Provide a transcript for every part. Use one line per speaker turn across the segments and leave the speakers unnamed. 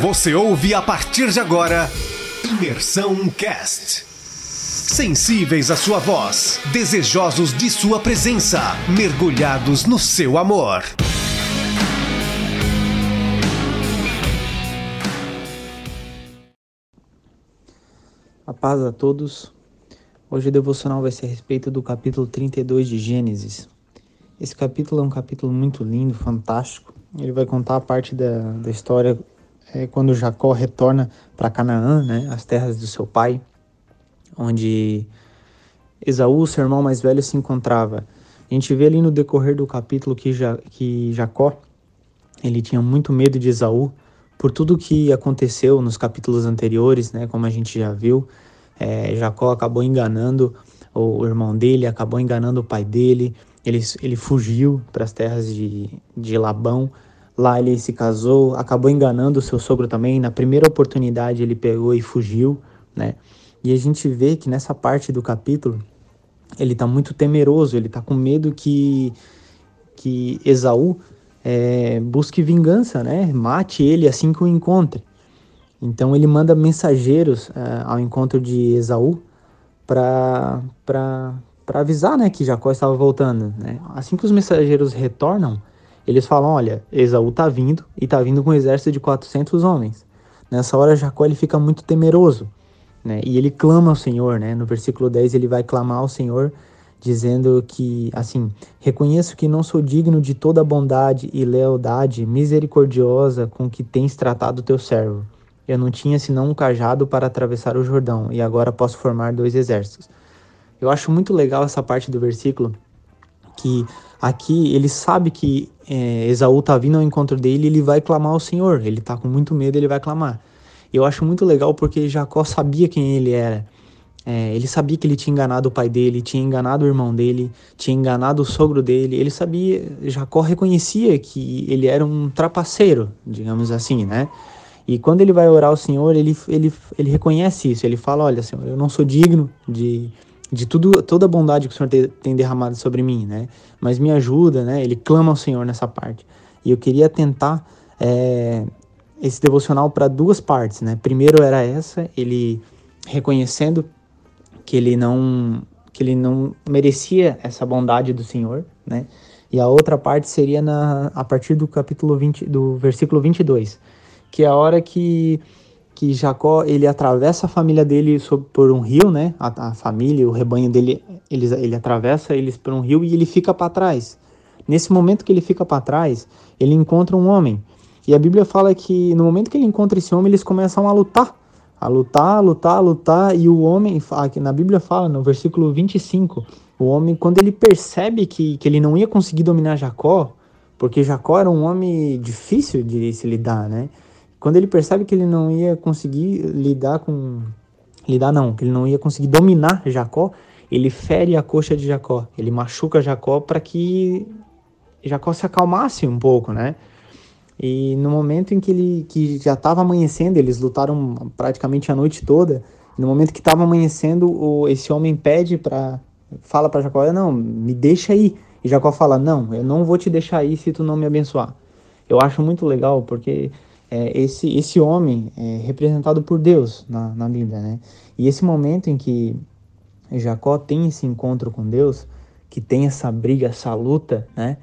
Você ouve a partir de agora Imersão Cast. Sensíveis à sua voz, desejosos de sua presença, mergulhados no seu amor.
A paz a todos. Hoje o devocional vai ser a respeito do capítulo 32 de Gênesis. Esse capítulo é um capítulo muito lindo, fantástico. Ele vai contar a parte da, da história é, quando Jacó retorna para Canaã, né, as terras do seu pai, onde Esaú, seu irmão mais velho, se encontrava. A gente vê ali no decorrer do capítulo que, ja, que Jacó ele tinha muito medo de Esaú por tudo que aconteceu nos capítulos anteriores, né, como a gente já viu. É, Jacó acabou enganando o irmão dele, acabou enganando o pai dele, ele, ele fugiu para as terras de, de Labão. Lá ele se casou, acabou enganando o seu sogro também. Na primeira oportunidade ele pegou e fugiu, né? E a gente vê que nessa parte do capítulo ele está muito temeroso, ele está com medo que, que Esaú é, busque vingança, né? Mate ele assim que o encontre. Então ele manda mensageiros é, ao encontro de Esaú para para avisar, né, que Jacó estava voltando, né? Assim que os mensageiros retornam, eles falam, olha, Esaú está vindo e está vindo com um exército de 400 homens. Nessa hora Jacó ele fica muito temeroso, né? E ele clama ao Senhor, né? No versículo 10 ele vai clamar ao Senhor dizendo que, assim, reconheço que não sou digno de toda a bondade e lealdade misericordiosa com que tens tratado teu servo. Eu não tinha senão um cajado para atravessar o Jordão e agora posso formar dois exércitos. Eu acho muito legal essa parte do versículo, que aqui ele sabe que é, Esaú está vindo ao encontro dele ele vai clamar ao Senhor. Ele está com muito medo, ele vai clamar. Eu acho muito legal porque Jacó sabia quem ele era. É, ele sabia que ele tinha enganado o pai dele, tinha enganado o irmão dele, tinha enganado o sogro dele. Ele sabia, Jacó reconhecia que ele era um trapaceiro, digamos assim, né? E quando ele vai orar ao Senhor, ele, ele, ele reconhece isso. Ele fala: Olha, Senhor, eu não sou digno de, de tudo, toda a bondade que o Senhor tem derramado sobre mim, né? Mas me ajuda, né? Ele clama ao Senhor nessa parte. E eu queria tentar é, esse devocional para duas partes, né? Primeiro era essa, ele reconhecendo que ele não que ele não merecia essa bondade do Senhor, né? E a outra parte seria na, a partir do capítulo 20, do versículo 22, que é a hora que que Jacó ele atravessa a família dele por um rio, né? A, a família, o rebanho dele, eles, ele atravessa eles por um rio e ele fica para trás. Nesse momento que ele fica para trás, ele encontra um homem. E a Bíblia fala que no momento que ele encontra esse homem, eles começam a lutar. A lutar, a lutar, a lutar. E o homem, aqui na Bíblia fala, no versículo 25, o homem, quando ele percebe que, que ele não ia conseguir dominar Jacó, porque Jacó era um homem difícil de se lidar, né? Quando ele percebe que ele não ia conseguir lidar com. Lidar não, que ele não ia conseguir dominar Jacó, ele fere a coxa de Jacó. Ele machuca Jacó para que Jacó se acalmasse um pouco, né? E no momento em que ele que já estava amanhecendo, eles lutaram praticamente a noite toda. No momento que estava amanhecendo, o, esse homem pede para fala para Jacó, não, me deixa aí. E Jacó fala, não, eu não vou te deixar aí se tu não me abençoar. Eu acho muito legal porque é, esse, esse homem é representado por Deus na, na Bíblia, né? E esse momento em que Jacó tem esse encontro com Deus, que tem essa briga, essa luta, né?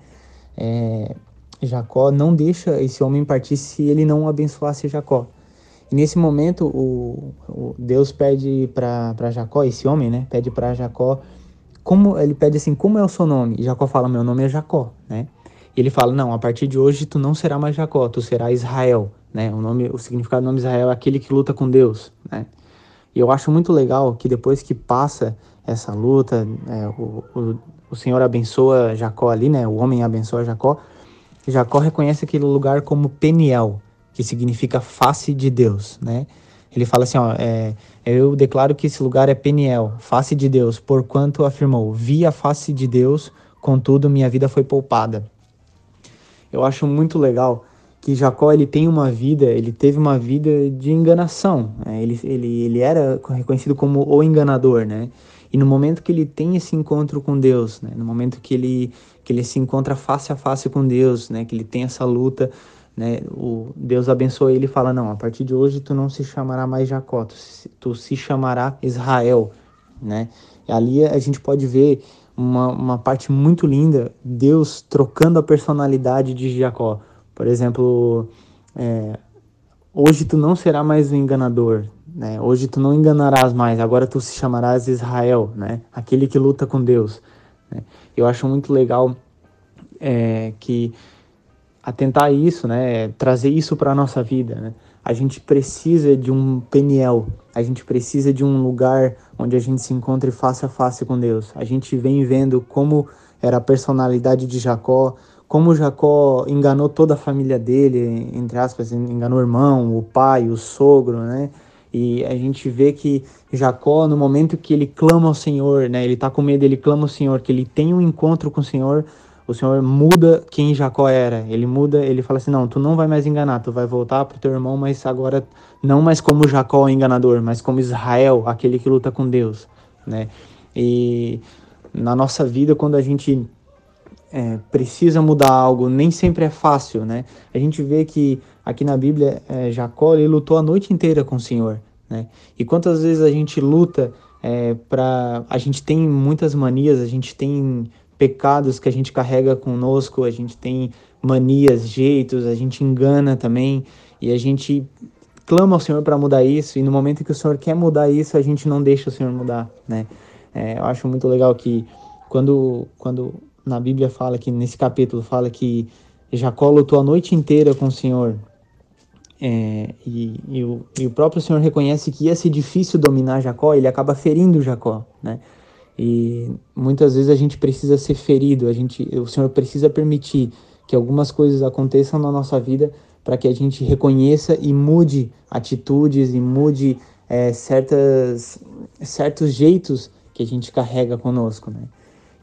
É, Jacó não deixa esse homem partir se ele não abençoasse Jacó. E nesse momento, o, o Deus pede para Jacó, esse homem, né? Pede para Jacó, como ele pede assim, como é o seu nome? E Jacó fala, meu nome é Jacó, né? E ele fala: Não, a partir de hoje tu não será mais Jacó, tu será Israel. Né? O, nome, o significado do nome Israel é aquele que luta com Deus. Né? E eu acho muito legal que depois que passa essa luta, é, o, o, o Senhor abençoa Jacó ali, né? o homem abençoa Jacó. Jacó reconhece aquele lugar como Peniel, que significa face de Deus. Né? Ele fala assim: ó, é, Eu declaro que esse lugar é Peniel, face de Deus, porquanto afirmou: Vi a face de Deus, contudo minha vida foi poupada eu acho muito legal que Jacó ele tem uma vida, ele teve uma vida de enganação. Né? Ele, ele, ele era reconhecido como o enganador, né? E no momento que ele tem esse encontro com Deus, né? no momento que ele, que ele se encontra face a face com Deus, né? que ele tem essa luta, né, o Deus abençoa ele e fala: Não, a partir de hoje tu não se chamará mais Jacó, tu, tu se chamará Israel. Né? E ali a gente pode ver uma, uma parte muito linda, Deus trocando a personalidade de Jacó. Por exemplo, é, hoje tu não será mais o enganador, né? Hoje tu não enganarás mais, agora tu se chamarás Israel, né? Aquele que luta com Deus. Né? Eu acho muito legal é, que atentar isso, né? Trazer isso para a nossa vida, né? A gente precisa de um Peniel, a gente precisa de um lugar onde a gente se encontre face a face com Deus. A gente vem vendo como era a personalidade de Jacó, como Jacó enganou toda a família dele, entre aspas, enganou o irmão, o pai, o sogro, né? E a gente vê que Jacó, no momento que ele clama ao Senhor, né? Ele tá com medo, ele clama ao Senhor, que ele tem um encontro com o Senhor, o Senhor muda quem Jacó era. Ele muda, ele fala assim: não, tu não vai mais enganar, tu vai voltar para o teu irmão, mas agora não mais como Jacó o enganador, mas como Israel, aquele que luta com Deus, né? E na nossa vida, quando a gente é, precisa mudar algo, nem sempre é fácil, né? A gente vê que aqui na Bíblia, é, Jacó ele lutou a noite inteira com o Senhor, né? E quantas vezes a gente luta é, para. A gente tem muitas manias, a gente tem pecados que a gente carrega conosco, a gente tem manias, jeitos, a gente engana também e a gente clama ao Senhor para mudar isso e no momento que o Senhor quer mudar isso, a gente não deixa o Senhor mudar, né? É, eu acho muito legal que quando, quando na Bíblia fala que nesse capítulo fala que Jacó lutou a noite inteira com o Senhor é, e, e, o, e o próprio Senhor reconhece que ia ser difícil dominar Jacó, ele acaba ferindo Jacó, né? E muitas vezes a gente precisa ser ferido, a gente, o Senhor precisa permitir que algumas coisas aconteçam na nossa vida para que a gente reconheça e mude atitudes e mude é, certas, certos jeitos que a gente carrega conosco, né?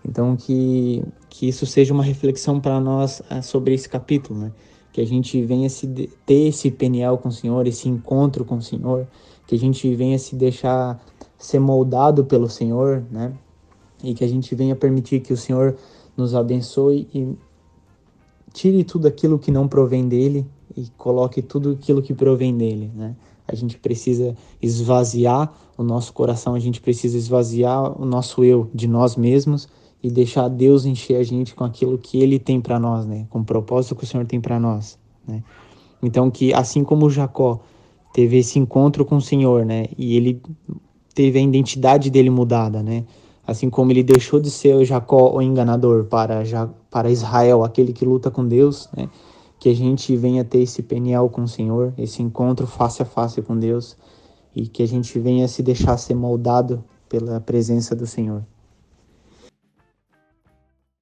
Então que, que isso seja uma reflexão para nós é, sobre esse capítulo, né? Que a gente venha se ter esse peniel com o Senhor, esse encontro com o Senhor, que a gente venha se deixar ser moldado pelo Senhor, né? E que a gente venha permitir que o Senhor nos abençoe e tire tudo aquilo que não provém dele e coloque tudo aquilo que provém dele, né? A gente precisa esvaziar o nosso coração, a gente precisa esvaziar o nosso eu de nós mesmos e deixar Deus encher a gente com aquilo que ele tem para nós, né? Com o propósito que o Senhor tem para nós, né? Então que assim como Jacó teve esse encontro com o Senhor, né? E ele teve a identidade dele mudada, né? Assim como ele deixou de ser o Jacó, o enganador, para, para Israel, aquele que luta com Deus, né? Que a gente venha ter esse peniel com o Senhor, esse encontro face a face com Deus, e que a gente venha se deixar ser moldado pela presença do Senhor.